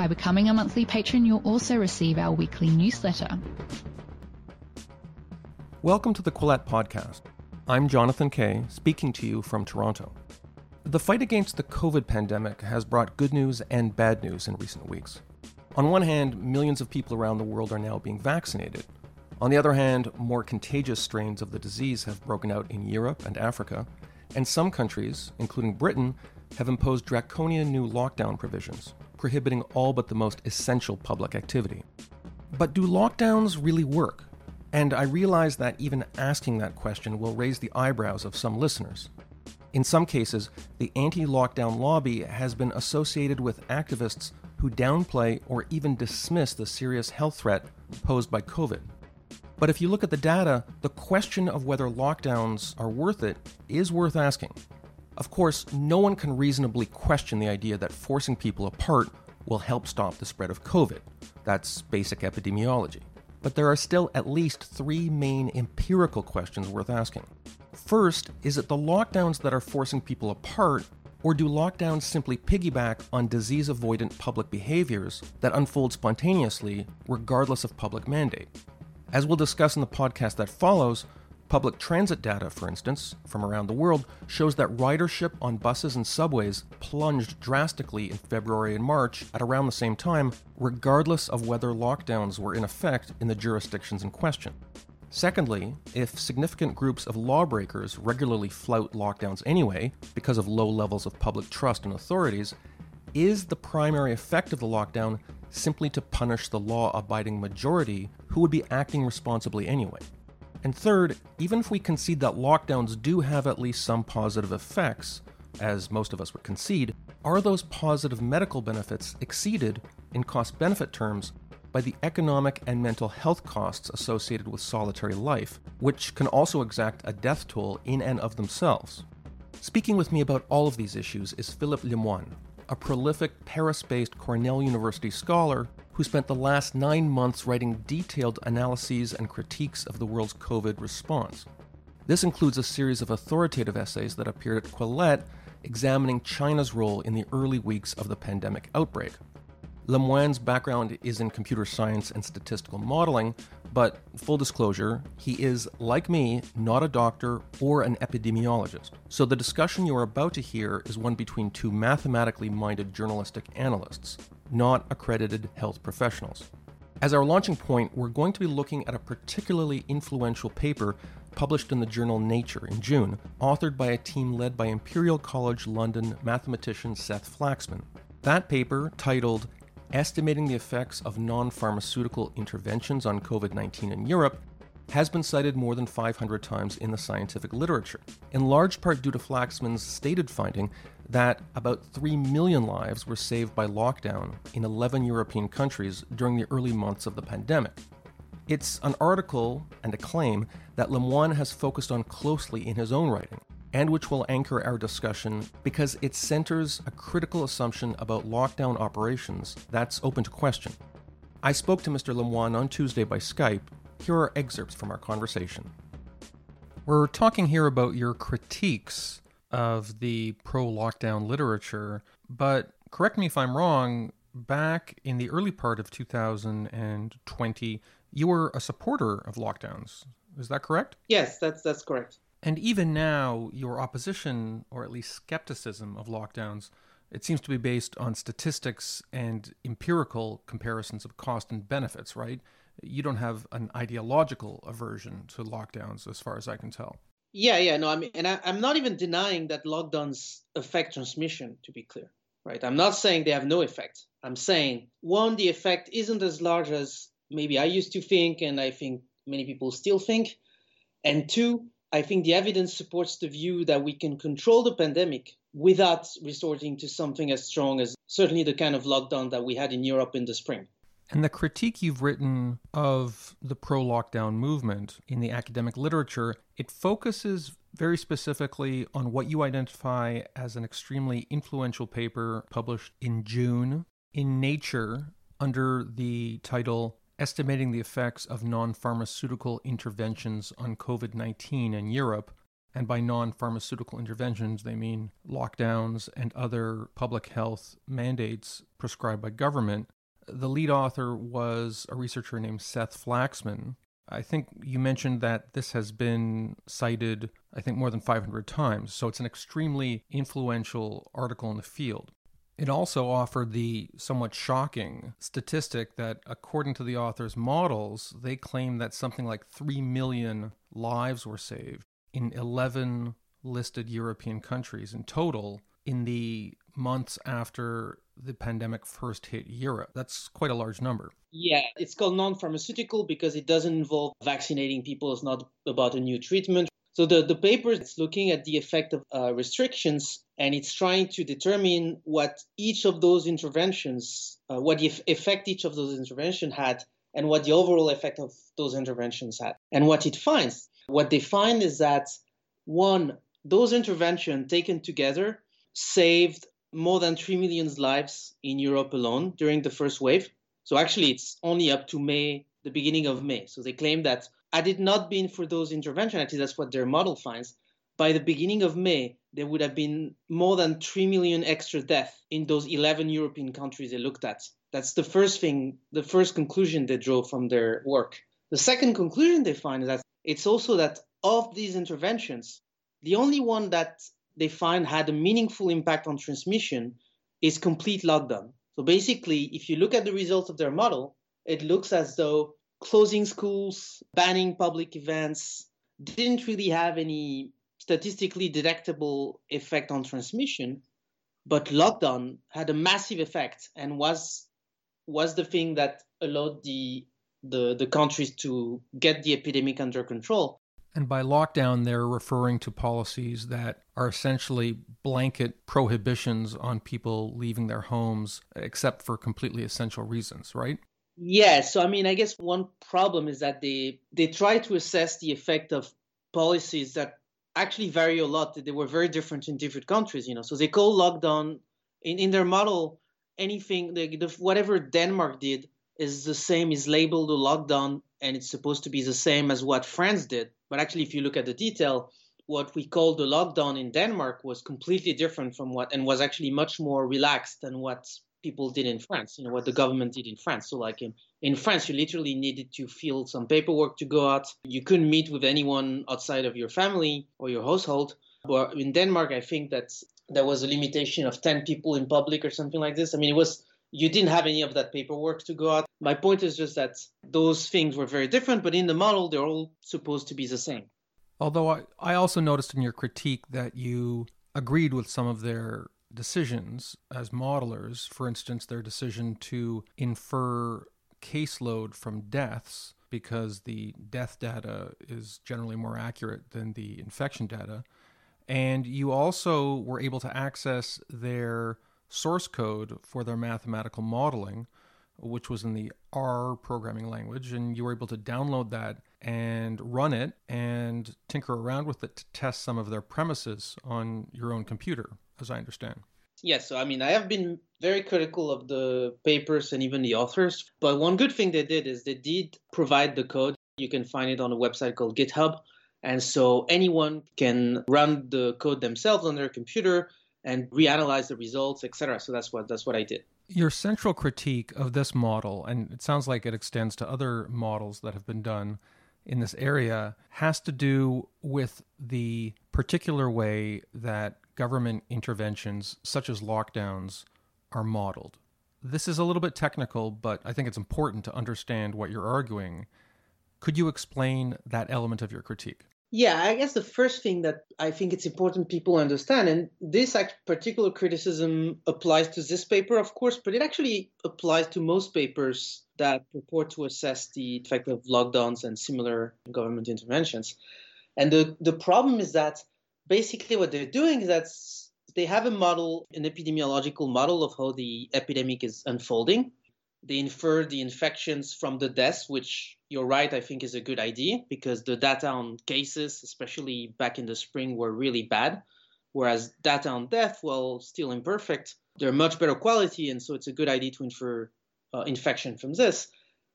By becoming a monthly patron, you'll also receive our weekly newsletter. Welcome to the Quillette Podcast. I'm Jonathan Kay, speaking to you from Toronto. The fight against the COVID pandemic has brought good news and bad news in recent weeks. On one hand, millions of people around the world are now being vaccinated. On the other hand, more contagious strains of the disease have broken out in Europe and Africa, and some countries, including Britain, have imposed draconian new lockdown provisions, prohibiting all but the most essential public activity. But do lockdowns really work? And I realize that even asking that question will raise the eyebrows of some listeners. In some cases, the anti lockdown lobby has been associated with activists who downplay or even dismiss the serious health threat posed by COVID. But if you look at the data, the question of whether lockdowns are worth it is worth asking. Of course, no one can reasonably question the idea that forcing people apart will help stop the spread of COVID. That's basic epidemiology. But there are still at least three main empirical questions worth asking. First, is it the lockdowns that are forcing people apart, or do lockdowns simply piggyback on disease avoidant public behaviors that unfold spontaneously, regardless of public mandate? As we'll discuss in the podcast that follows, Public transit data, for instance, from around the world, shows that ridership on buses and subways plunged drastically in February and March at around the same time, regardless of whether lockdowns were in effect in the jurisdictions in question. Secondly, if significant groups of lawbreakers regularly flout lockdowns anyway because of low levels of public trust in authorities, is the primary effect of the lockdown simply to punish the law abiding majority who would be acting responsibly anyway? And third, even if we concede that lockdowns do have at least some positive effects, as most of us would concede, are those positive medical benefits exceeded in cost benefit terms by the economic and mental health costs associated with solitary life, which can also exact a death toll in and of themselves? Speaking with me about all of these issues is Philippe Lemoine, a prolific Paris based Cornell University scholar who spent the last nine months writing detailed analyses and critiques of the world's COVID response. This includes a series of authoritative essays that appeared at Quillette examining China's role in the early weeks of the pandemic outbreak. Lemoine's background is in computer science and statistical modeling, but full disclosure, he is, like me, not a doctor or an epidemiologist. So the discussion you are about to hear is one between two mathematically minded journalistic analysts, not accredited health professionals. As our launching point, we're going to be looking at a particularly influential paper published in the journal Nature in June, authored by a team led by Imperial College London mathematician Seth Flaxman. That paper, titled Estimating the Effects of Non Pharmaceutical Interventions on COVID 19 in Europe, has been cited more than 500 times in the scientific literature, in large part due to Flaxman's stated finding that about 3 million lives were saved by lockdown in 11 European countries during the early months of the pandemic. It's an article and a claim that Lemoine has focused on closely in his own writing, and which will anchor our discussion because it centers a critical assumption about lockdown operations that's open to question. I spoke to Mr. Lemoine on Tuesday by Skype. Here are excerpts from our conversation. We're talking here about your critiques of the pro lockdown literature. But correct me if I'm wrong, back in the early part of 2020, you were a supporter of lockdowns. Is that correct? Yes, that's that's correct. And even now, your opposition, or at least skepticism of lockdowns, it seems to be based on statistics and empirical comparisons of cost and benefits, right? You don't have an ideological aversion to lockdowns, as far as I can tell. Yeah, yeah, no, I mean, and I, am not even denying that lockdowns affect transmission. To be clear, right? I'm not saying they have no effect. I'm saying one, the effect isn't as large as maybe I used to think, and I think many people still think, and two, I think the evidence supports the view that we can control the pandemic without resorting to something as strong as certainly the kind of lockdown that we had in Europe in the spring. And the critique you've written of the pro lockdown movement in the academic literature, it focuses very specifically on what you identify as an extremely influential paper published in June in Nature under the title Estimating the Effects of Non Pharmaceutical Interventions on COVID 19 in Europe. And by non pharmaceutical interventions, they mean lockdowns and other public health mandates prescribed by government. The lead author was a researcher named Seth Flaxman. I think you mentioned that this has been cited, I think, more than 500 times. So it's an extremely influential article in the field. It also offered the somewhat shocking statistic that, according to the author's models, they claim that something like 3 million lives were saved in 11 listed European countries in total in the months after the pandemic first hit Europe. That's quite a large number. Yeah, it's called non pharmaceutical because it doesn't involve vaccinating people. It's not about a new treatment. So the, the paper is looking at the effect of uh, restrictions and it's trying to determine what each of those interventions, uh, what the effect each of those interventions had, and what the overall effect of those interventions had. And what it finds, what they find is that one, those interventions taken together saved more than 3 million lives in Europe alone during the first wave. So actually, it's only up to May, the beginning of May. So they claim that had it not been for those interventions, actually that's what their model finds, by the beginning of May, there would have been more than 3 million extra deaths in those 11 European countries they looked at. That's the first thing, the first conclusion they draw from their work. The second conclusion they find is that it's also that of these interventions, the only one that they find had a meaningful impact on transmission is complete lockdown. So basically, if you look at the results of their model, it looks as though closing schools, banning public events didn't really have any statistically detectable effect on transmission, but lockdown had a massive effect and was was the thing that allowed the the, the countries to get the epidemic under control. And by lockdown, they're referring to policies that are essentially blanket prohibitions on people leaving their homes except for completely essential reasons, right? Yeah. So, I mean, I guess one problem is that they, they try to assess the effect of policies that actually vary a lot. They were very different in different countries, you know. So they call lockdown in, in their model anything, the, the, whatever Denmark did is the same, is labeled a lockdown, and it's supposed to be the same as what France did. But actually, if you look at the detail, what we called the lockdown in Denmark was completely different from what, and was actually much more relaxed than what people did in France, you know, what the government did in France. So, like in, in France, you literally needed to fill some paperwork to go out. You couldn't meet with anyone outside of your family or your household. But in Denmark, I think that there was a limitation of 10 people in public or something like this. I mean, it was you didn't have any of that paperwork to go out. My point is just that those things were very different, but in the model, they're all supposed to be the same. Although I, I also noticed in your critique that you agreed with some of their decisions as modelers. For instance, their decision to infer caseload from deaths because the death data is generally more accurate than the infection data. And you also were able to access their source code for their mathematical modeling, which was in the R programming language, and you were able to download that and run it and tinker around with it to test some of their premises on your own computer, as I understand. Yes, so I mean, I have been very critical of the papers and even the authors, but one good thing they did is they did provide the code. You can find it on a website called GitHub. And so anyone can run the code themselves on their computer and reanalyze the results, etc. So that's what that's what I did. Your central critique of this model, and it sounds like it extends to other models that have been done in this area, has to do with the particular way that government interventions, such as lockdowns, are modeled. This is a little bit technical, but I think it's important to understand what you're arguing. Could you explain that element of your critique? Yeah, I guess the first thing that I think it's important people understand, and this particular criticism applies to this paper, of course, but it actually applies to most papers that purport to assess the effect of lockdowns and similar government interventions. And the, the problem is that basically what they're doing is that they have a model, an epidemiological model of how the epidemic is unfolding. They infer the infections from the deaths, which you're right, I think is a good idea because the data on cases, especially back in the spring, were really bad. Whereas data on death, well, still imperfect, they're much better quality, and so it's a good idea to infer uh, infection from this.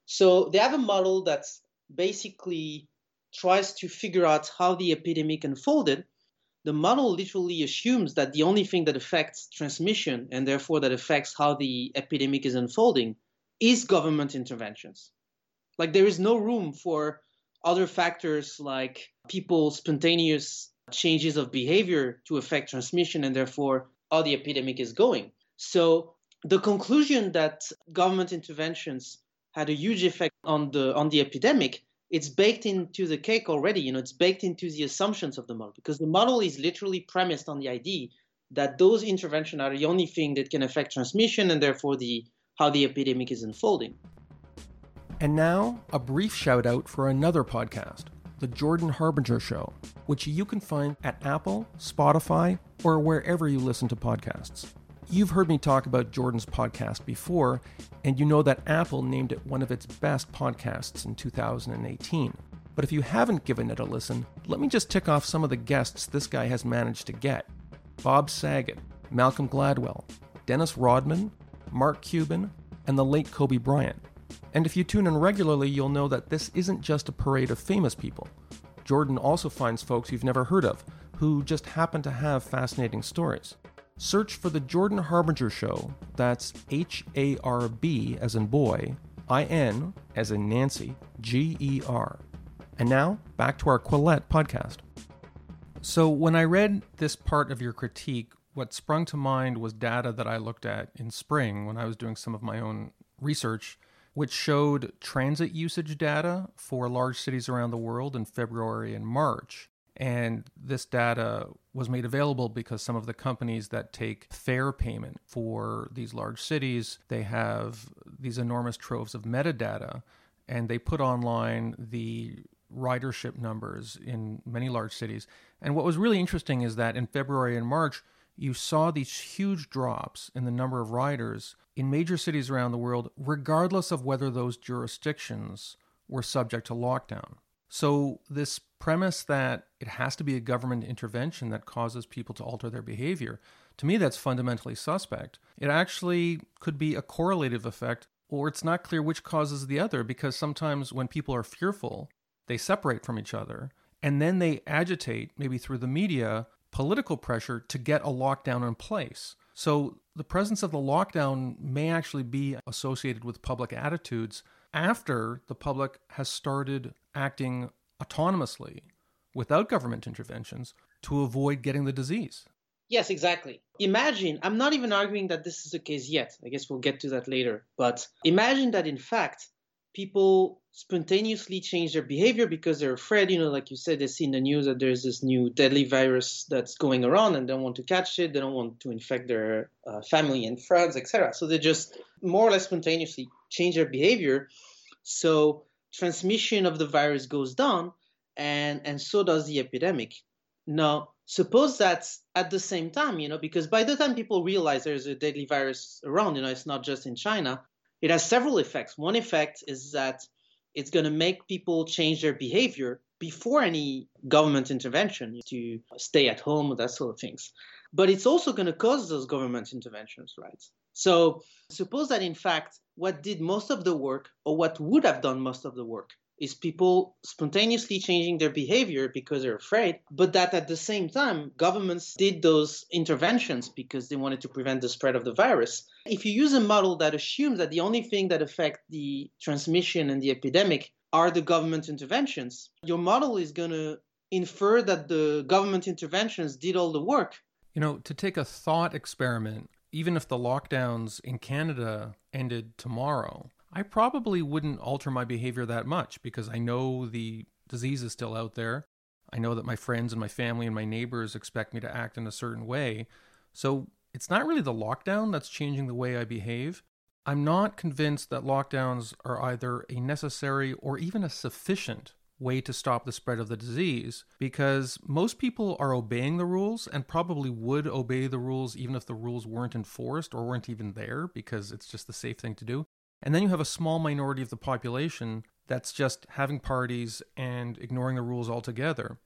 So they have a model that basically tries to figure out how the epidemic unfolded. The model literally assumes that the only thing that affects transmission and therefore that affects how the epidemic is unfolding is government interventions. Like there is no room for other factors like people's spontaneous changes of behavior to affect transmission and therefore how the epidemic is going. So the conclusion that government interventions had a huge effect on the on the epidemic it's baked into the cake already you know it's baked into the assumptions of the model because the model is literally premised on the idea that those interventions are the only thing that can affect transmission and therefore the how the epidemic is unfolding and now a brief shout out for another podcast the Jordan Harbinger Show, which you can find at Apple, Spotify, or wherever you listen to podcasts. You've heard me talk about Jordan's podcast before, and you know that Apple named it one of its best podcasts in 2018. But if you haven't given it a listen, let me just tick off some of the guests this guy has managed to get Bob Saget, Malcolm Gladwell, Dennis Rodman, Mark Cuban, and the late Kobe Bryant. And if you tune in regularly, you'll know that this isn't just a parade of famous people. Jordan also finds folks you've never heard of, who just happen to have fascinating stories. Search for The Jordan Harbinger Show, that's H A R B as in boy, I N as in Nancy, G E R. And now, back to our Quillette podcast. So, when I read this part of your critique, what sprung to mind was data that I looked at in spring when I was doing some of my own research which showed transit usage data for large cities around the world in February and March. And this data was made available because some of the companies that take fare payment for these large cities, they have these enormous troves of metadata and they put online the ridership numbers in many large cities. And what was really interesting is that in February and March, you saw these huge drops in the number of riders in major cities around the world, regardless of whether those jurisdictions were subject to lockdown. So, this premise that it has to be a government intervention that causes people to alter their behavior, to me, that's fundamentally suspect. It actually could be a correlative effect, or it's not clear which causes the other, because sometimes when people are fearful, they separate from each other, and then they agitate, maybe through the media, political pressure to get a lockdown in place. So the presence of the lockdown may actually be associated with public attitudes after the public has started acting autonomously without government interventions to avoid getting the disease. Yes, exactly. Imagine, I'm not even arguing that this is the case yet. I guess we'll get to that later. But imagine that in fact, people spontaneously change their behavior because they're afraid. You know, like you said, they see in the news that there's this new deadly virus that's going around and they don't want to catch it. They don't want to infect their uh, family and friends, etc. So they just more or less spontaneously change their behavior. So transmission of the virus goes down, and and so does the epidemic. Now, suppose that's at the same time, you know, because by the time people realize there's a deadly virus around, you know, it's not just in China it has several effects. One effect is that it's going to make people change their behavior before any government intervention to stay at home, or that sort of things. But it's also going to cause those government interventions, right? So suppose that in fact, what did most of the work, or what would have done most of the work, is people spontaneously changing their behavior because they're afraid, but that at the same time, governments did those interventions because they wanted to prevent the spread of the virus. If you use a model that assumes that the only thing that affect the transmission and the epidemic are the government interventions, your model is going to infer that the government interventions did all the work. You know, to take a thought experiment, even if the lockdowns in Canada ended tomorrow, I probably wouldn't alter my behavior that much because I know the disease is still out there. I know that my friends and my family and my neighbors expect me to act in a certain way. So it's not really the lockdown that's changing the way I behave. I'm not convinced that lockdowns are either a necessary or even a sufficient way to stop the spread of the disease because most people are obeying the rules and probably would obey the rules even if the rules weren't enforced or weren't even there because it's just the safe thing to do. And then you have a small minority of the population that's just having parties and ignoring the rules altogether.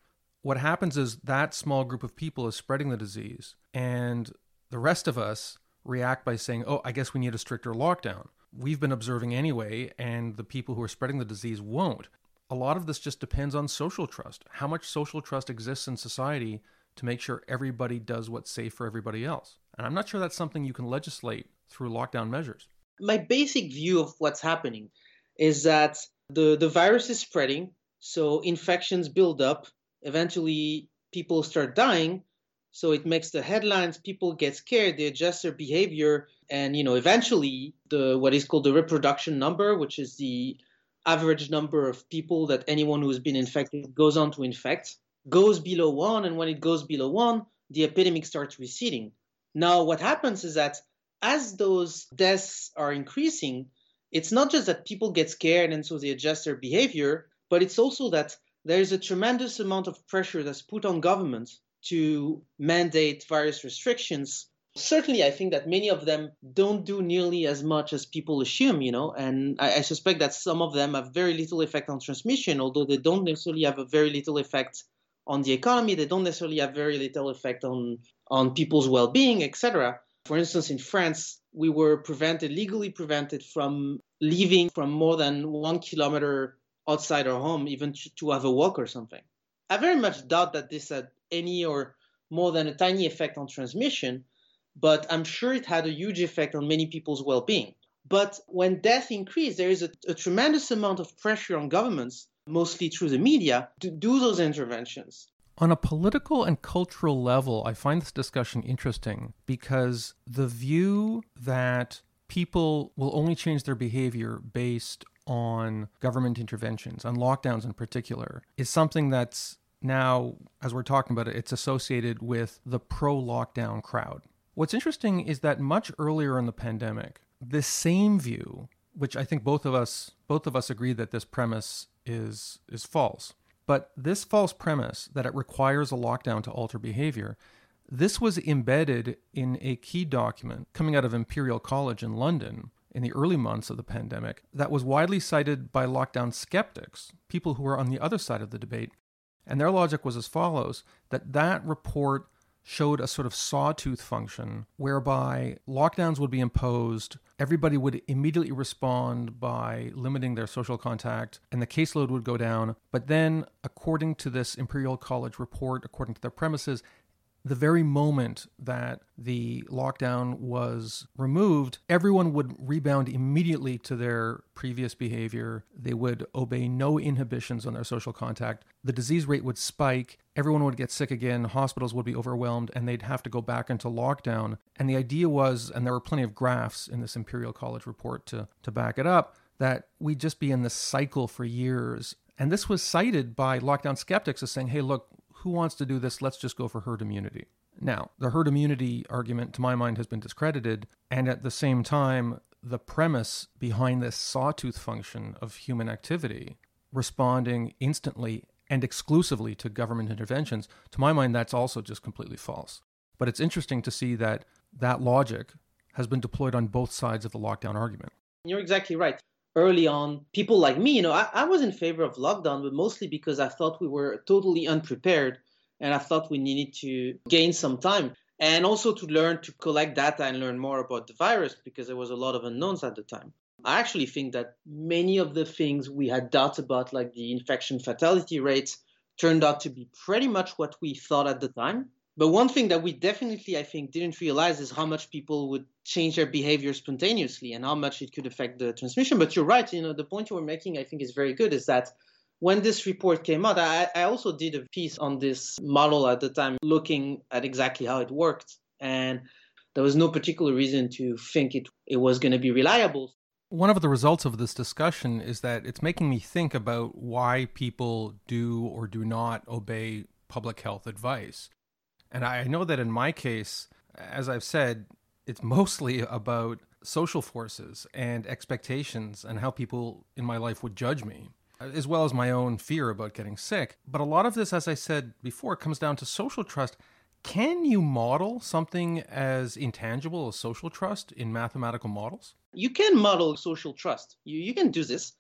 What happens is that small group of people is spreading the disease, and the rest of us react by saying, oh, I guess we need a stricter lockdown. We've been observing anyway, and the people who are spreading the disease won't. A lot of this just depends on social trust. How much social trust exists in society to make sure everybody does what's safe for everybody else? And I'm not sure that's something you can legislate through lockdown measures. My basic view of what's happening is that the, the virus is spreading, so infections build up. Eventually, people start dying, so it makes the headlines. People get scared. They adjust their behavior. And you know eventually the what is called the reproduction number which is the average number of people that anyone who's been infected goes on to infect goes below 1 and when it goes below 1 the epidemic starts receding. Now what happens is that as those deaths are increasing it's not just that people get scared and so they adjust their behavior but it's also that there's a tremendous amount of pressure that's put on governments to mandate various restrictions. Certainly i think that many of them don't do nearly as much as people assume you know and I, I, suspect that some of them have very little effect on transmission although they don't necessarily have a very little effect on the economy they don't necessarily have very little effect on on people's well-being etc for instance in france we were prevented legally prevented from leaving from more than one kilometer outside our home even to, have a walk or something i very much doubt that this had any or more than a tiny effect on transmission, but I'm sure it had a huge effect on many people's well being. But when death increased, there is a, a, tremendous amount of pressure on governments, mostly through the media, to do those interventions. On a political and cultural level, I find this discussion interesting because the view that people will only change their behavior based on government interventions, on lockdowns in particular, is something that's now, as we're talking about it, it's associated with the pro lockdown crowd. What's interesting is that much earlier in the pandemic, this same view, which I think both of us both of us agree that this premise is is false. But this false premise that it requires a lockdown to alter behavior, this was embedded in a key document coming out of Imperial College in London in the early months of the pandemic that was widely cited by lockdown skeptics, people who were on the other side of the debate, and their logic was as follows that that report showed a sort of sawtooth function whereby lockdowns would be imposed, everybody would immediately respond by limiting their social contact, and the caseload would go down. But then, according to this Imperial College report, according to their premises, the very moment that the lockdown was removed, everyone would rebound immediately to their previous behavior. They would obey no inhibitions on their social contact. The disease rate would spike. Everyone would get sick again. Hospitals would be overwhelmed and they'd have to go back into lockdown. And the idea was, and there were plenty of graphs in this Imperial College report to, to back it up, that we'd just be in this cycle for years. And this was cited by lockdown skeptics as saying, hey, look, who wants to do this? Let's just go for herd immunity. Now, the herd immunity argument, to my mind, has been discredited. And at the same time, the premise behind this sawtooth function of human activity, responding instantly and exclusively to government interventions, to my mind, that's also just completely false. But it's interesting to see that that logic has been deployed on both sides of the lockdown argument. You're exactly right early on, people like me, you know, I, I was in favor of lockdown, but mostly because I thought we were totally unprepared and I thought we needed to gain some time and also to learn to collect data and learn more about the virus because there was a lot of unknowns at the time. I actually think that many of the things we had doubts about, like the infection fatality rates, turned out to be pretty much what we thought at the time. But one thing that we definitely, I think, didn't realize is how much people would change their behavior spontaneously and how much it could affect the transmission. But you're right. You know, the point you were making, I think, is very good. Is that when this report came out, I, I also did a piece on this model at the time, looking at exactly how it worked, and there was no particular reason to think it it was going to be reliable. One of the results of this discussion is that it's making me think about why people do or do not obey public health advice. And I know that in my case, as I've said, it's mostly about social forces and expectations and how people in my life would judge me, as well as my own fear about getting sick. But a lot of this, as I said before, comes down to social trust. Can you model something as intangible as social trust in mathematical models? You can model social trust. You, you can do this.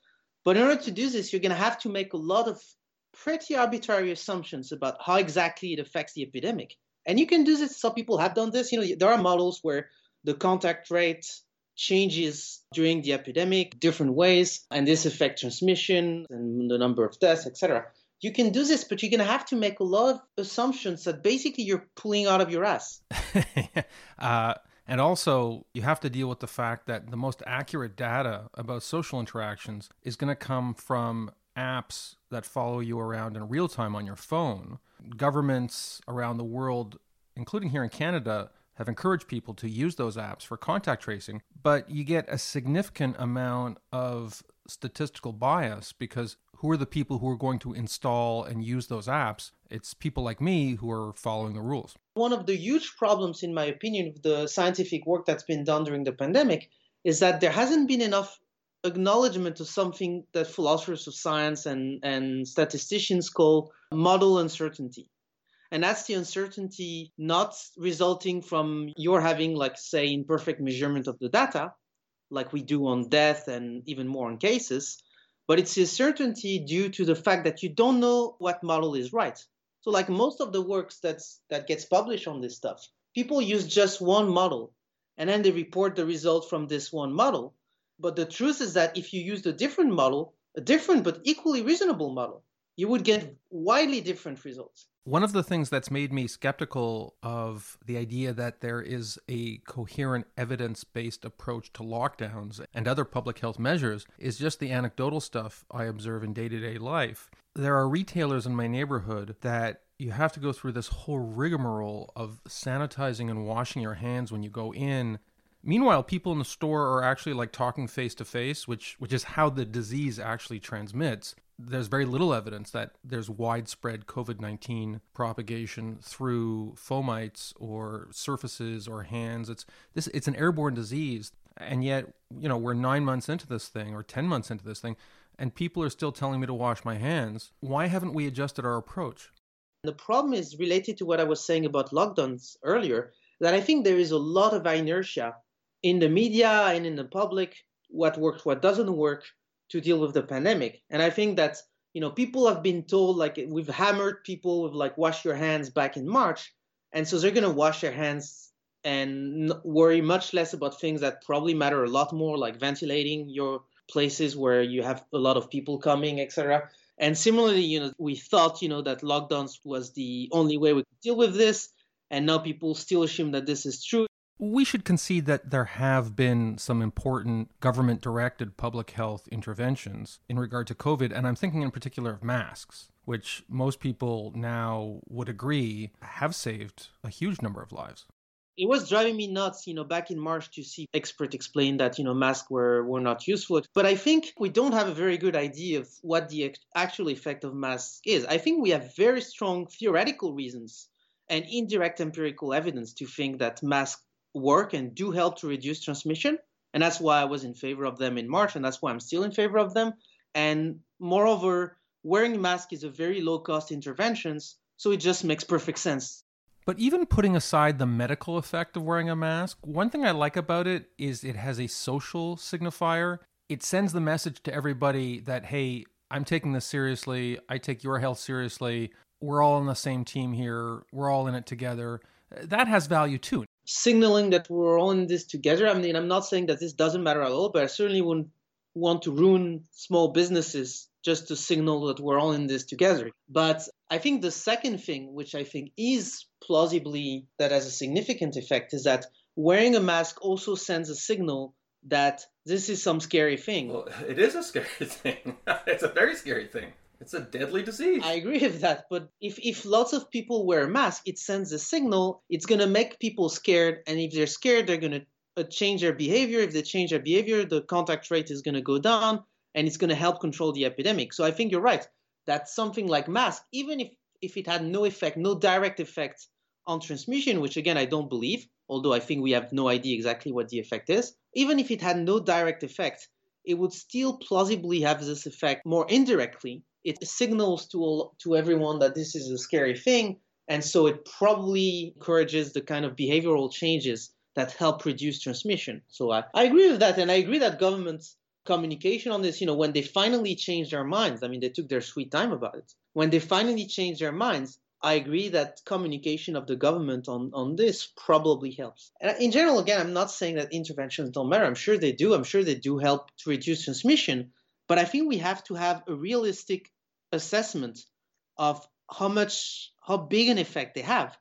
But in order to do this, you're going to have to make a lot of pretty arbitrary assumptions about how exactly it affects the epidemic. And you can do this. Some people have done this. You know, there are models where the contact rate changes during the epidemic different ways, and this affects transmission and the number of deaths, etc. You can do this, but you're going to have to make a lot of assumptions that basically you're pulling out of your ass. uh, and also, you have to deal with the fact that the most accurate data about social interactions is going to come from apps that follow you around in real time on your phone. Governments around the world, including here in Canada, have encouraged people to use those apps for contact tracing, but you get a significant amount of statistical bias because who are the people who are going to install and use those apps? It's people like me who are following the rules. One of the huge problems, in my opinion, of the scientific work that's been done during the pandemic is that there hasn't been enough acknowledgement of something that philosophers of science and, and statisticians call model uncertainty. And that's the uncertainty not resulting from your having, like, say, imperfect measurement of the data, like we do on death and even more on cases, but it's a certainty due to the fact that you don't know what model is right. So, like most of the works that's that gets published on this stuff, people use just one model, and then they report the result from this one model. But the truth is that if you used a different model, a different but equally reasonable model, you would get widely different results. One of the things that's made me skeptical of the idea that there is a coherent evidence based approach to lockdowns and other public health measures is just the anecdotal stuff I observe in day to day life. There are retailers in my neighborhood that you have to go through this whole rigmarole of sanitizing and washing your hands when you go in Meanwhile, people in the store are actually like talking face to face, which which is how the disease actually transmits there's very little evidence that there's widespread COVID 19 propagation through fomites or surfaces or hands. It's, this, it's an airborne disease. And yet, you know, we're nine months into this thing or 10 months into this thing, and people are still telling me to wash my hands. Why haven't we adjusted our approach? The problem is related to what I was saying about lockdowns earlier, that I think there is a lot of inertia in the media and in the public what works, what doesn't work to deal with the pandemic. And I think that you know people have been told like we've hammered people with like wash your hands back in March, and so they're gonna wash their hands and worry much less about things that probably matter a lot more, like ventilating your places where you have a lot of people coming, etc. And similarly, you know, we thought, you know, that lockdowns was the only way we could deal with this, and now people still assume that this is true we should concede that there have been some important government directed public health interventions in regard to COVID. And I'm thinking in particular of masks, which most people now would agree have saved a huge number of lives. It was driving me nuts, you know, back in March to see experts explain that, you know, masks were, were not useful. But I think we don't have a very good idea of what the actual effect of masks is. I think we have very strong theoretical reasons and indirect empirical evidence to think that masks work and do help to reduce transmission. And that's why I was in favor of them in March, and that's why I'm still in favor of them. And moreover, wearing a mask is a very low cost intervention, so it just makes perfect sense. But even putting aside the medical effect of wearing a mask, one thing I like about it is it has a social signifier. It sends the message to everybody that, hey, I'm taking this seriously. I take your health seriously. We're all on the same team here. We're all in it together. That has value too signaling that we're all in this together. I mean, I'm not saying that this doesn't matter at all, but I certainly wouldn't want to ruin small businesses just to signal that we're all in this together. But I think the second thing, which I think is plausibly that has a significant effect, is that wearing a mask also sends a signal that this is some scary thing. Well, it is a scary thing. it's a very scary thing. It's a deadly disease. I agree with that, but if, if lots of people wear a mask, it sends a signal. It's going to make people scared, and if they're scared, they're going to uh, change their behavior. If they change their behavior, the contact rate is going to go down, and it's going to help control the epidemic. So I think you're right that something like mask, even if if it had no effect, no direct effect on transmission, which again I don't believe, although I think we have no idea exactly what the effect is, even if it had no direct effect, it would still plausibly have this effect more indirectly it signals to all, to everyone that this is a scary thing, and so it probably encourages the kind of behavioral changes that help reduce transmission. So I, I agree with that. And I agree that governments communication on this, you know, when they finally changed their minds, I mean, they took their sweet time about it. When they finally changed their minds, I agree that communication of the government on, on this probably helps. And in general, again, I'm not saying that interventions don't matter. I'm sure they do. I'm sure they do help to reduce transmission. But I think we have to have a realistic assessment of how much, how big an effect they have.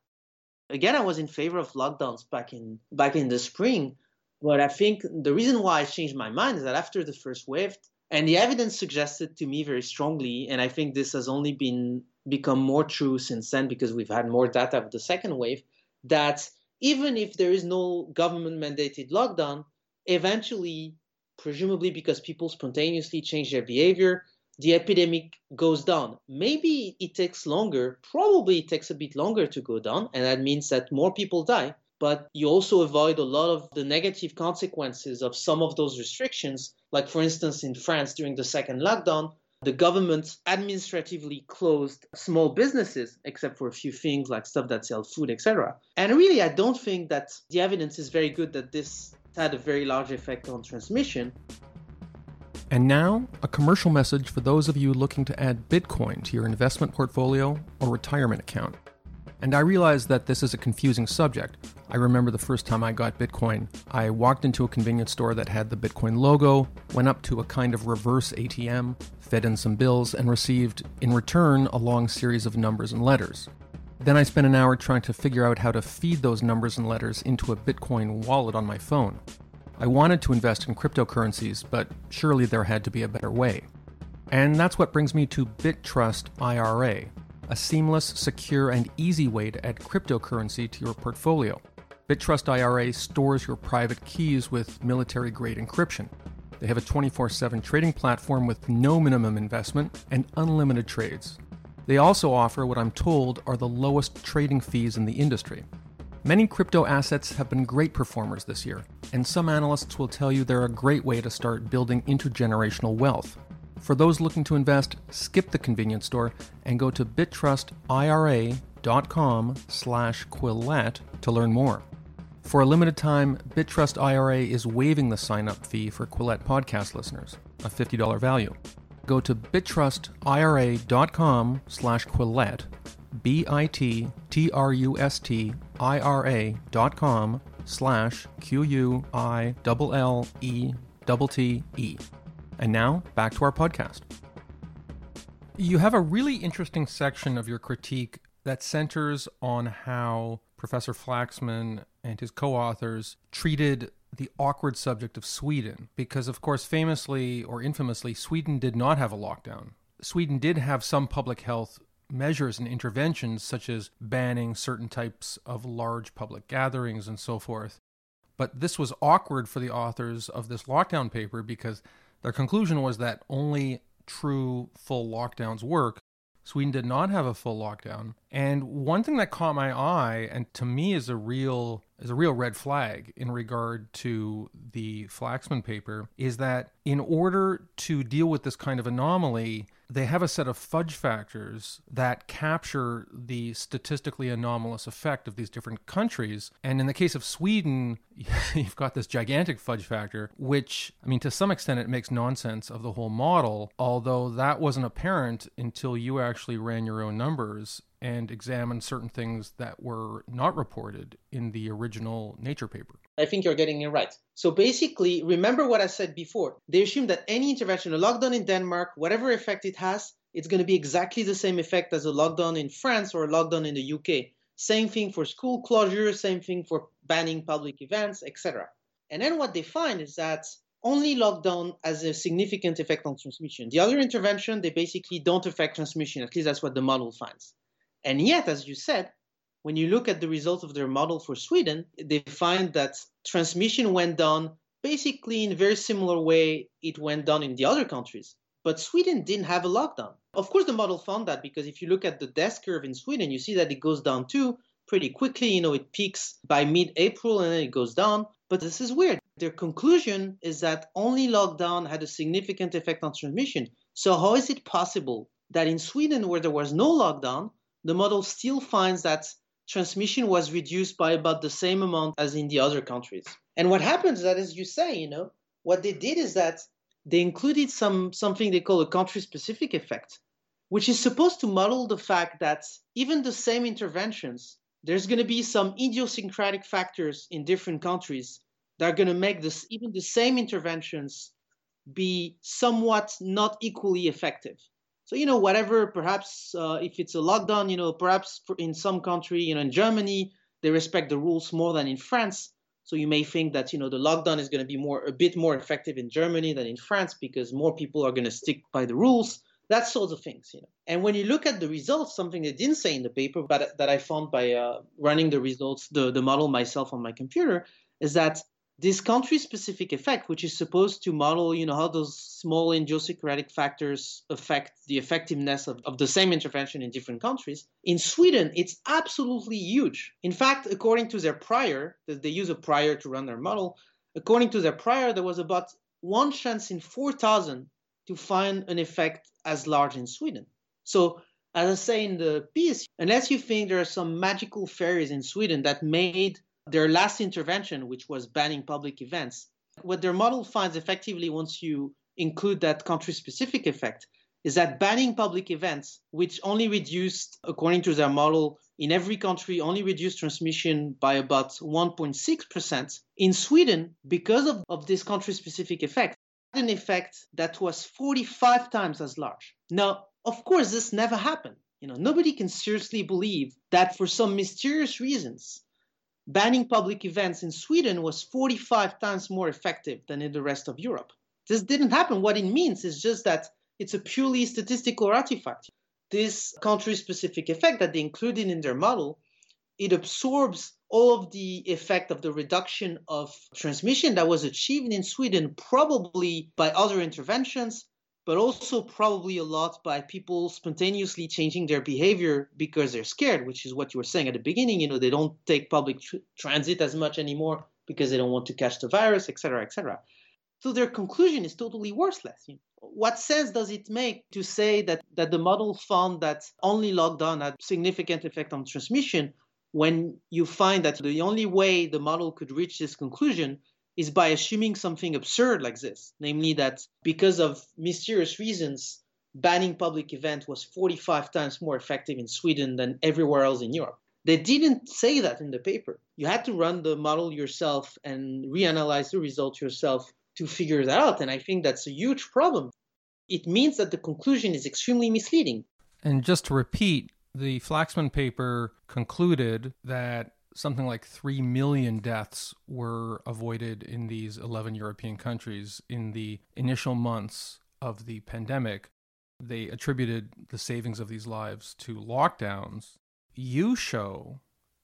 Again, I was in favor of lockdowns back in back in the spring, but I think the reason why I changed my mind is that after the first wave, and the evidence suggested to me very strongly, and I think this has only been become more true since then because we've had more data of the second wave, that even if there is no government mandated lockdown, eventually, presumably because people spontaneously change their behavior, the epidemic goes down. Maybe it takes longer, probably it takes a bit longer to go down, and that means that more people die. But you also avoid a lot of the negative consequences of some of those restrictions. Like, for instance, in France during the second lockdown, the government administratively closed small businesses, except for a few things like stuff that sell food, etc. And really, I don't think that the evidence is very good that this had a very large effect on transmission. And now, a commercial message for those of you looking to add Bitcoin to your investment portfolio or retirement account. And I realize that this is a confusing subject. I remember the first time I got Bitcoin. I walked into a convenience store that had the Bitcoin logo, went up to a kind of reverse ATM, fed in some bills, and received, in return, a long series of numbers and letters. Then I spent an hour trying to figure out how to feed those numbers and letters into a Bitcoin wallet on my phone. I wanted to invest in cryptocurrencies, but surely there had to be a better way. And that's what brings me to BitTrust IRA, a seamless, secure, and easy way to add cryptocurrency to your portfolio. BitTrust IRA stores your private keys with military grade encryption. They have a 24 7 trading platform with no minimum investment and unlimited trades. They also offer what I'm told are the lowest trading fees in the industry. Many crypto assets have been great performers this year, and some analysts will tell you they're a great way to start building intergenerational wealth. For those looking to invest, skip the convenience store and go to bittrustira.com slash to learn more. For a limited time, BitTrust IRA is waiving the sign-up fee for Quillette podcast listeners, a $50 value. Go to bittrustira.com slash quillette B-I-T-T-R-U-S-T-I-R-A dot com slash Q-U-I-L-L-E-T-T-E. And now, back to our podcast. You have a really interesting section of your critique that centers on how Professor Flaxman and his co authors treated the awkward subject of Sweden. Because, of course, famously or infamously, Sweden did not have a lockdown. Sweden did have some public health measures and interventions, such as banning certain types of large public gatherings and so forth. But this was awkward for the authors of this lockdown paper because their conclusion was that only true full lockdowns work. Sweden did not have a full lockdown. And one thing that caught my eye and to me is a real is a real red flag in regard to the Flaxman paper is that in order to deal with this kind of anomaly, they have a set of fudge factors that capture the statistically anomalous effect of these different countries. And in the case of Sweden, you've got this gigantic fudge factor, which, I mean, to some extent, it makes nonsense of the whole model, although that wasn't apparent until you actually ran your own numbers and examine certain things that were not reported in the original Nature paper. I think you're getting it right. So basically, remember what I said before. They assume that any intervention, a lockdown in Denmark, whatever effect it has, it's going to be exactly the same effect as a lockdown in France or a lockdown in the UK. Same thing for school closure, same thing for banning public events, etc. And then what they find is that only lockdown has a significant effect on transmission. The other intervention, they basically don't affect transmission. At least that's what the model finds. And yet, as you said, when you look at the results of their model for Sweden, they find that transmission went down basically in a very similar way it went down in the other countries. But Sweden didn't have a lockdown. Of course, the model found that because if you look at the death curve in Sweden, you see that it goes down too pretty quickly. You know, it peaks by mid April and then it goes down. But this is weird. Their conclusion is that only lockdown had a significant effect on transmission. So, how is it possible that in Sweden, where there was no lockdown, the model still finds that transmission was reduced by about the same amount as in the other countries. And what happens is that, as you say, you know, what they did is that they included some something they call a country-specific effect, which is supposed to model the fact that even the same interventions, there's going to be some idiosyncratic factors in different countries that are going to make this even the same interventions be somewhat not equally effective. So you know, whatever, perhaps uh, if it's a lockdown, you know, perhaps in some country, you know, in Germany, they respect the rules more than in France. So you may think that you know the lockdown is going to be more a bit more effective in Germany than in France because more people are going to stick by the rules. That sort of things, you know. And when you look at the results, something they didn't say in the paper, but that I found by uh, running the results, the the model myself on my computer, is that this country-specific effect, which is supposed to model, you know, how those small idiosyncratic factors affect the effectiveness of, of the same intervention in different countries. In Sweden, it's absolutely huge. In fact, according to their prior, they use a prior to run their model. According to their prior, there was about one chance in 4,000 to find an effect as large in Sweden. So, as I say in the piece, unless you think there are some magical fairies in Sweden that made their last intervention, which was banning public events, what their model finds effectively once you include that country specific effect is that banning public events, which only reduced, according to their model, in every country, only reduced transmission by about 1.6%. In Sweden, because of, of this country specific effect, an effect that was 45 times as large. Now, of course, this never happened. You know, nobody can seriously believe that for some mysterious reasons, banning public events in Sweden was 45 times more effective than in the rest of Europe. This didn't happen. What it means is just that it's a purely statistical artifact. This country specific effect that they included in their model, it absorbs all of the effect of the reduction of transmission that was achieved in Sweden, probably by other interventions, but also probably a lot by people spontaneously changing their behavior because they're scared, which is what you were saying at the beginning. You know, they don't take public tr- transit as much anymore because they don't want to catch the virus, et cetera, et cetera. So their conclusion is totally worthless. You know, what sense does it make to say that, that the model found that only lockdown had significant effect on transmission when you find that the only way the model could reach this conclusion is by assuming something absurd like this, namely that because of mysterious reasons, banning public event was 45 times more effective in Sweden than everywhere else in Europe. They didn't say that in the paper. You had to run the model yourself and reanalyze the results yourself to figure that out. And I think that's a huge problem. It means that the conclusion is extremely misleading. And just to repeat, the Flaxman paper concluded that something like 3 million deaths were avoided in these 11 European countries in the initial months of the pandemic. They attributed the savings of these lives to lockdowns. You show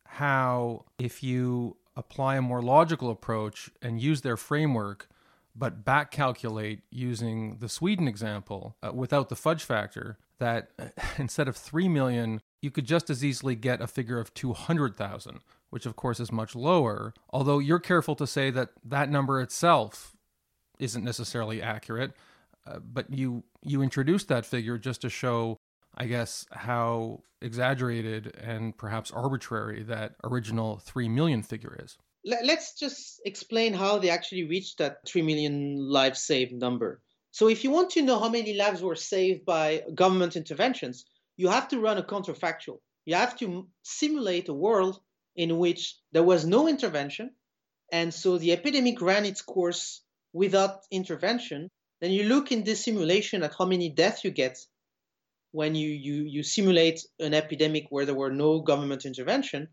how, if you apply a more logical approach and use their framework, but back calculate using the Sweden example uh, without the fudge factor, that instead of 3 million, you could just as easily get a figure of 200,000, which of course is much lower. Although you're careful to say that that number itself isn't necessarily accurate, uh, but you you introduced that figure just to show, I guess, how exaggerated and perhaps arbitrary that original three million figure is. Let's just explain how they actually reached that three million lives saved number. So, if you want to know how many lives were saved by government interventions, you have to run a counterfactual. You have to simulate a world in which there was no intervention, and so the epidemic ran its course without intervention, then you look in this simulation at how many deaths you get when you, you, you simulate an epidemic where there were no government intervention,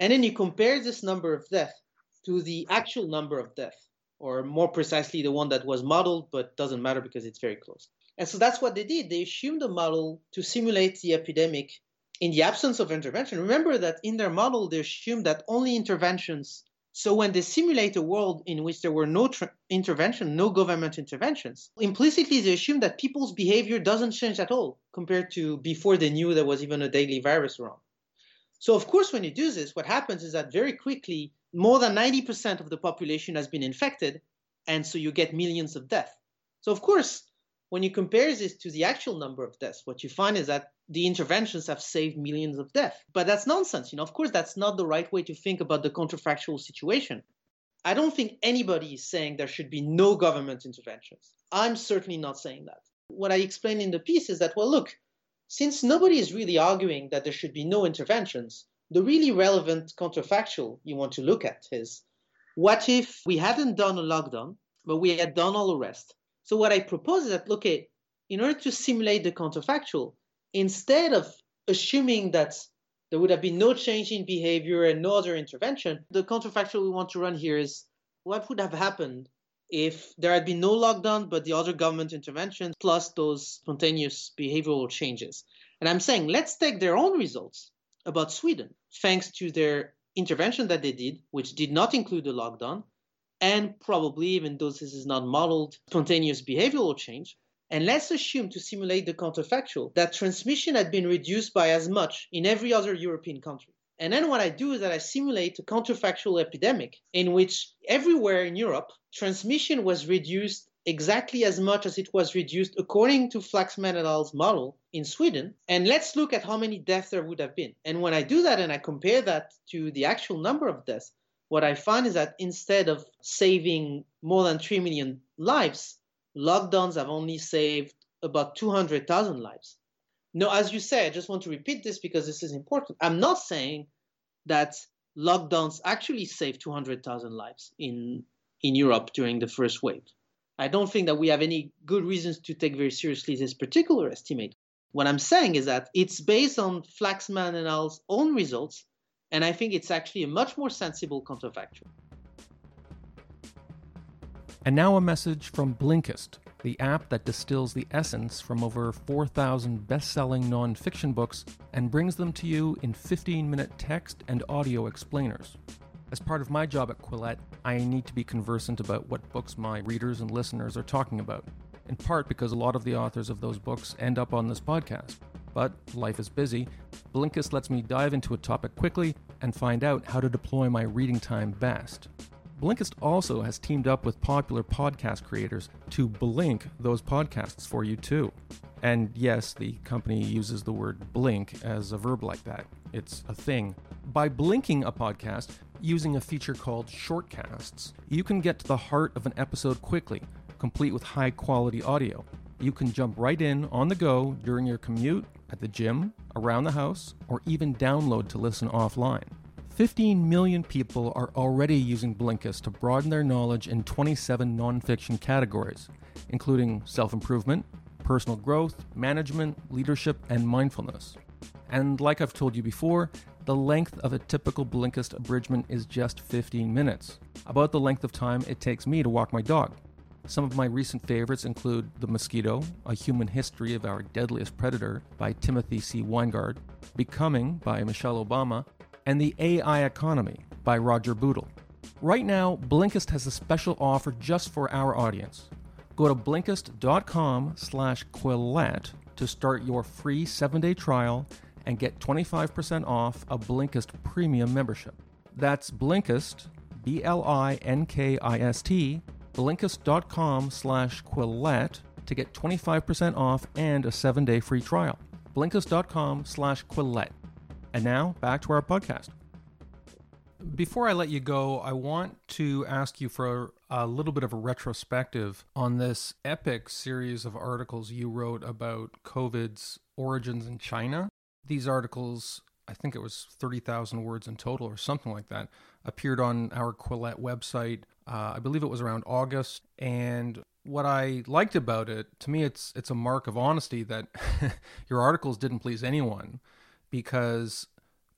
and then you compare this number of deaths to the actual number of deaths, or more precisely, the one that was modeled, but doesn't matter because it's very close. And so that's what they did. They assumed a model to simulate the epidemic in the absence of intervention, remember that in their model, they assume that only interventions. So when they simulate a world in which there were no intervention, no government interventions, implicitly they assume that people's behavior doesn't change at all compared to before they knew there was even a daily virus around. So of course, when you do this, what happens is that very quickly, more than 90% of the population has been infected, and so you get millions of deaths. So of course, when you compare this to the actual number of deaths, what you find is that the interventions have saved millions of deaths. But that's nonsense. You know, of course, that's not the right way to think about the counterfactual situation. I don't think anybody is saying there should be no government interventions. I'm certainly not saying that. What I explained in the piece is that, well, look, since nobody is really arguing that there should be no interventions, the really relevant counterfactual you want to look at is what if we hadn't done a lockdown, but we had done all the rest? So what I propose is that, okay, in order to simulate the counterfactual, instead of assuming that there would have been no change in behavior and no other intervention, the counterfactual we want to run here is what would have happened if there had been no lockdown but the other government interventions plus those spontaneous behavioral changes. And I'm saying let's take their own results about Sweden, thanks to their intervention that they did, which did not include the lockdown, and probably, even though this is not modeled, spontaneous behavioral change. And let's assume, to simulate the counterfactual, that transmission had been reduced by as much in every other European country. And then what I do is that I simulate a counterfactual epidemic in which everywhere in Europe, transmission was reduced exactly as much as it was reduced according to Flaxman et al.'s model in Sweden. And let's look at how many deaths there would have been. And when I do that and I compare that to the actual number of deaths, what I find is that instead of saving more than 3 million lives, lockdowns have only saved about 200,000 lives. Now, as you say, I just want to repeat this because this is important. I'm not saying that lockdowns actually saved 200,000 lives in, in Europe during the first wave. I don't think that we have any good reasons to take very seriously this particular estimate. What I'm saying is that it's based on Flaxman and al.'s own results and I think it's actually a much more sensible counterfactual. And now a message from Blinkist, the app that distills the essence from over 4,000 best selling nonfiction books and brings them to you in 15 minute text and audio explainers. As part of my job at Quillette, I need to be conversant about what books my readers and listeners are talking about, in part because a lot of the authors of those books end up on this podcast. But life is busy. Blinkist lets me dive into a topic quickly and find out how to deploy my reading time best. Blinkist also has teamed up with popular podcast creators to blink those podcasts for you too. And yes, the company uses the word blink as a verb like that. It's a thing. By blinking a podcast using a feature called shortcasts, you can get to the heart of an episode quickly, complete with high quality audio. You can jump right in on the go during your commute, at the gym, around the house, or even download to listen offline. 15 million people are already using Blinkist to broaden their knowledge in 27 nonfiction categories, including self improvement, personal growth, management, leadership, and mindfulness. And like I've told you before, the length of a typical Blinkist abridgment is just 15 minutes, about the length of time it takes me to walk my dog. Some of my recent favorites include The Mosquito, A Human History of Our Deadliest Predator by Timothy C. Winegard, Becoming by Michelle Obama, and The AI Economy by Roger Bootle. Right now, Blinkist has a special offer just for our audience. Go to Blinkist.com slash Quillette to start your free seven-day trial and get 25% off a Blinkist premium membership. That's Blinkist, B-L-I-N-K-I-S-T, Blinkist.com slash Quillette to get 25% off and a seven-day free trial. Blinkist.com slash Quillette. And now, back to our podcast. Before I let you go, I want to ask you for a little bit of a retrospective on this epic series of articles you wrote about COVID's origins in China. These articles, I think it was 30,000 words in total or something like that, appeared on our Quillette website uh, I believe it was around August. And what I liked about it, to me, it's it's a mark of honesty that your articles didn't please anyone, because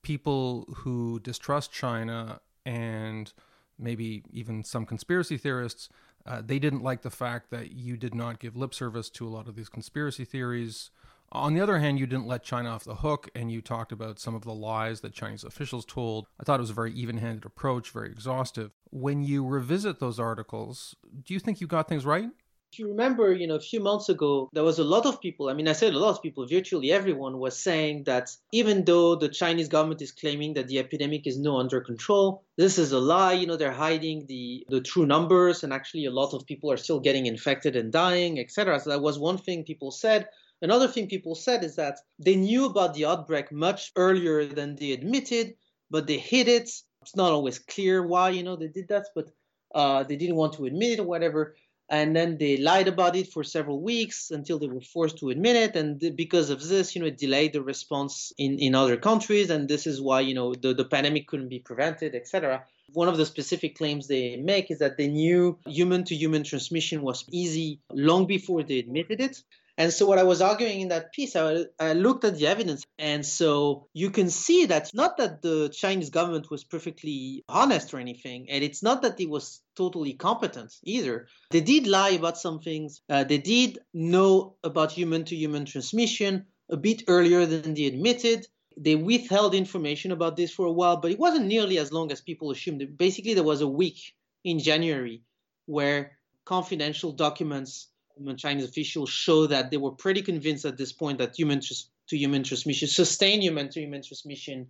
people who distrust China and maybe even some conspiracy theorists, uh, they didn't like the fact that you did not give lip service to a lot of these conspiracy theories. On the other hand, you didn't let China off the hook and you talked about some of the lies that Chinese officials told. I thought it was a very even handed approach, very exhaustive. When you revisit those articles, do you think you got things right? If you remember, you know, a few months ago, there was a lot of people, I mean, I said a lot of people, virtually everyone was saying that even though the Chinese government is claiming that the epidemic is no under control, this is a lie. You know, they're hiding the, the true numbers, and actually a lot of people are still getting infected and dying, etc. So that was one thing people said. Another thing people said is that they knew about the outbreak much earlier than they admitted, but they hid it. It's not always clear why, you know, they did that, but uh, they didn't want to admit it or whatever and then they lied about it for several weeks until they were forced to admit it. And because of this you know it delayed the response in, in other countries. And this is why you know the, the pandemic couldn't be prevented etc one of the specific claims they make is that they knew human to human transmission was easy long before they admitted it and so, what I was arguing in that piece, I, I, looked at the evidence. And so, you can see that not that the Chinese government was perfectly honest or anything, and it's not that it was totally competent either. They did lie about some things, uh, they did know about human to human transmission a bit earlier than they admitted. They withheld information about this for a while, but it wasn't nearly as long as people assumed. Basically, there was a week in January where confidential documents Chinese officials show that they were pretty convinced at this point that human to human transmission, sustained human to human transmission,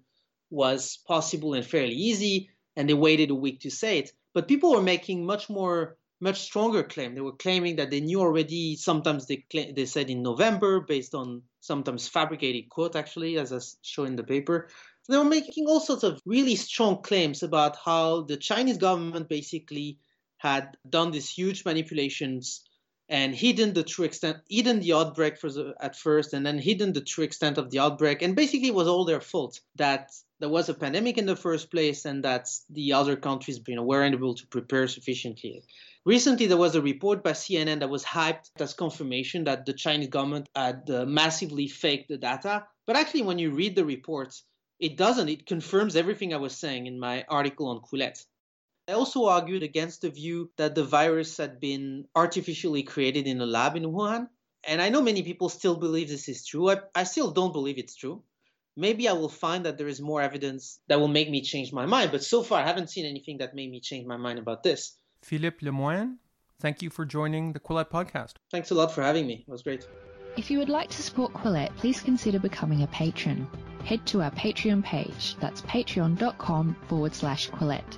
was possible and fairly easy, and they waited a week to say it. But people were making much more, much stronger claim. They were claiming that they knew already. Sometimes they they said in November, based on sometimes fabricated quote, actually, as I show in the paper. So they were making all sorts of really strong claims about how the Chinese government basically had done these huge manipulations and hidden the true extent, hidden the outbreak for the, at first, and then hidden the true extent of the outbreak. And basically, it was all their fault that there was a pandemic in the first place, and that the other countries you know, weren't able to prepare sufficiently. Recently, there was a report by CNN that was hyped as confirmation that the Chinese government had uh, massively faked the data. But actually, when you read the reports, it doesn't. It confirms everything I was saying in my article on Quillette. I also argued against the view that the virus had been artificially created in a lab in Wuhan. And I know many people still believe this is true. I, I still don't believe it's true. Maybe I will find that there is more evidence that will make me change my mind. But so far, I haven't seen anything that made me change my mind about this. Philippe Lemoine, thank you for joining the Quillette podcast. Thanks a lot for having me. It was great. If you would like to support Quillette, please consider becoming a patron. Head to our Patreon page. That's patreon.com forward slash Quillette.